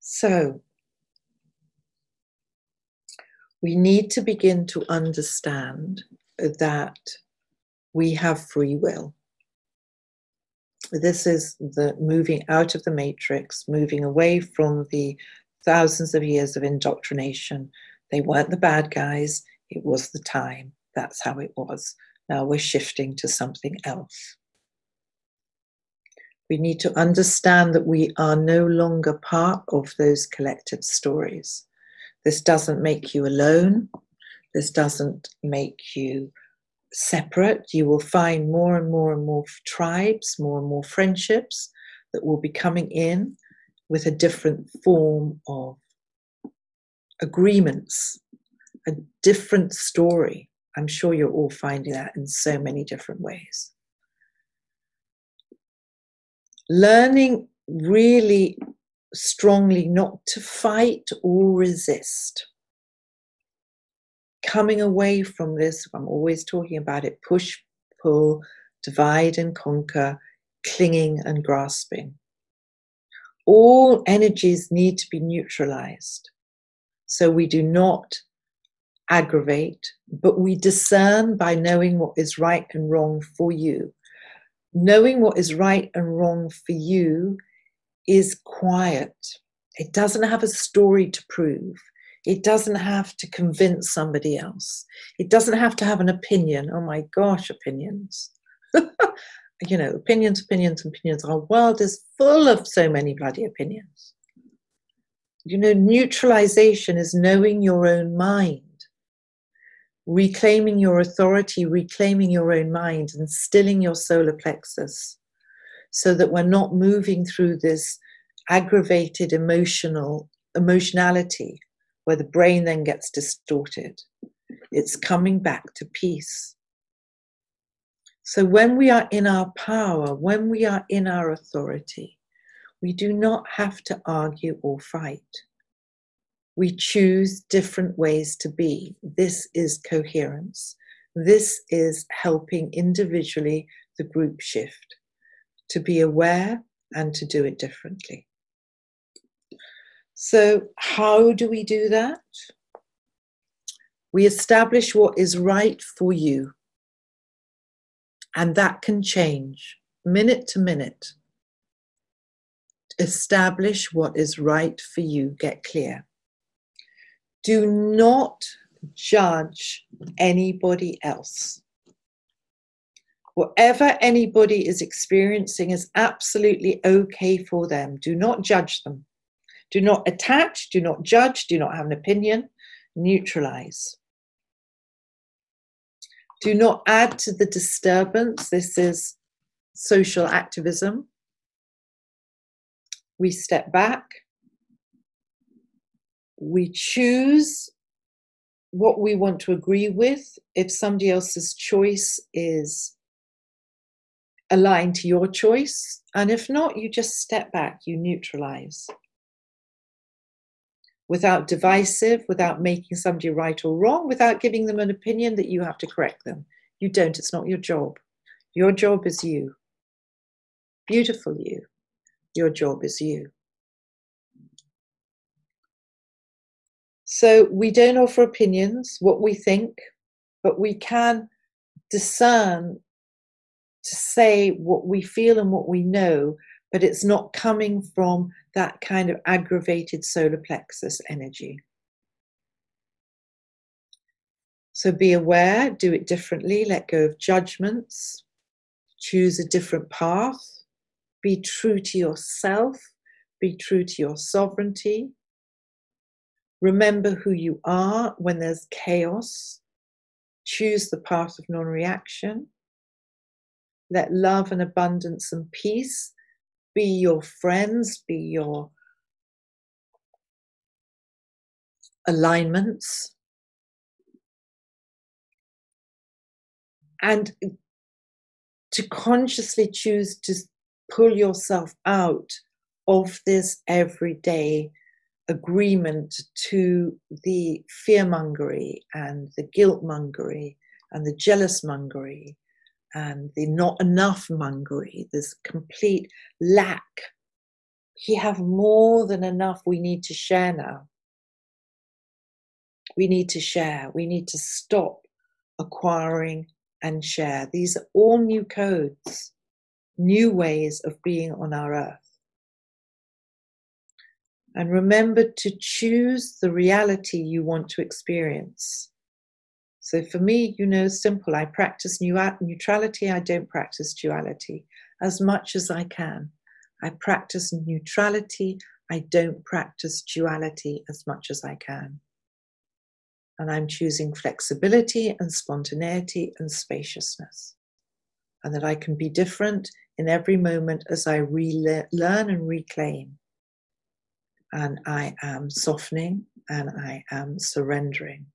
So, we need to begin to understand that we have free will. This is the moving out of the matrix, moving away from the thousands of years of indoctrination. They weren't the bad guys, it was the time. That's how it was. Now we're shifting to something else. We need to understand that we are no longer part of those collective stories. This doesn't make you alone. This doesn't make you separate. You will find more and more and more tribes, more and more friendships that will be coming in with a different form of agreements, a different story. I'm sure you're all finding that in so many different ways. Learning really strongly not to fight or resist. Coming away from this, I'm always talking about it push, pull, divide and conquer, clinging and grasping. All energies need to be neutralized. So we do not aggravate, but we discern by knowing what is right and wrong for you. Knowing what is right and wrong for you is quiet. It doesn't have a story to prove. It doesn't have to convince somebody else. It doesn't have to have an opinion. Oh my gosh, opinions. you know, opinions, opinions, opinions. Our world is full of so many bloody opinions. You know, neutralization is knowing your own mind, reclaiming your authority, reclaiming your own mind, and stilling your solar plexus so that we're not moving through this aggravated emotional emotionality where the brain then gets distorted. It's coming back to peace. So when we are in our power, when we are in our authority, we do not have to argue or fight. We choose different ways to be. This is coherence. This is helping individually the group shift to be aware and to do it differently. So, how do we do that? We establish what is right for you, and that can change minute to minute. Establish what is right for you, get clear. Do not judge anybody else. Whatever anybody is experiencing is absolutely okay for them. Do not judge them. Do not attach, do not judge, do not have an opinion. Neutralize. Do not add to the disturbance. This is social activism. We step back. We choose what we want to agree with. If somebody else's choice is align to your choice. And if not, you just step back, you neutralize. Without divisive, without making somebody right or wrong, without giving them an opinion that you have to correct them. You don't, it's not your job. Your job is you. Beautiful you. Your job is you. So we don't offer opinions, what we think, but we can discern to say what we feel and what we know, but it's not coming from that kind of aggravated solar plexus energy. So be aware, do it differently, let go of judgments, choose a different path, be true to yourself, be true to your sovereignty. Remember who you are when there's chaos. Choose the path of non reaction. Let love and abundance and peace be your friends, be your alignments. And to consciously choose to pull yourself out of this everyday agreement to the fearmongery and the guiltmongery and the jealous mongery and the not enough mongery, this complete lack, we have more than enough we need to share now. We need to share. We need to stop acquiring and share. These are all new codes, new ways of being on our earth. And remember to choose the reality you want to experience. So for me, you know, simple. I practice neutrality, I don't practice duality as much as I can. I practice neutrality, I don't practice duality as much as I can. And I'm choosing flexibility and spontaneity and spaciousness. And that I can be different in every moment as I relearn and reclaim. And I am softening and I am surrendering.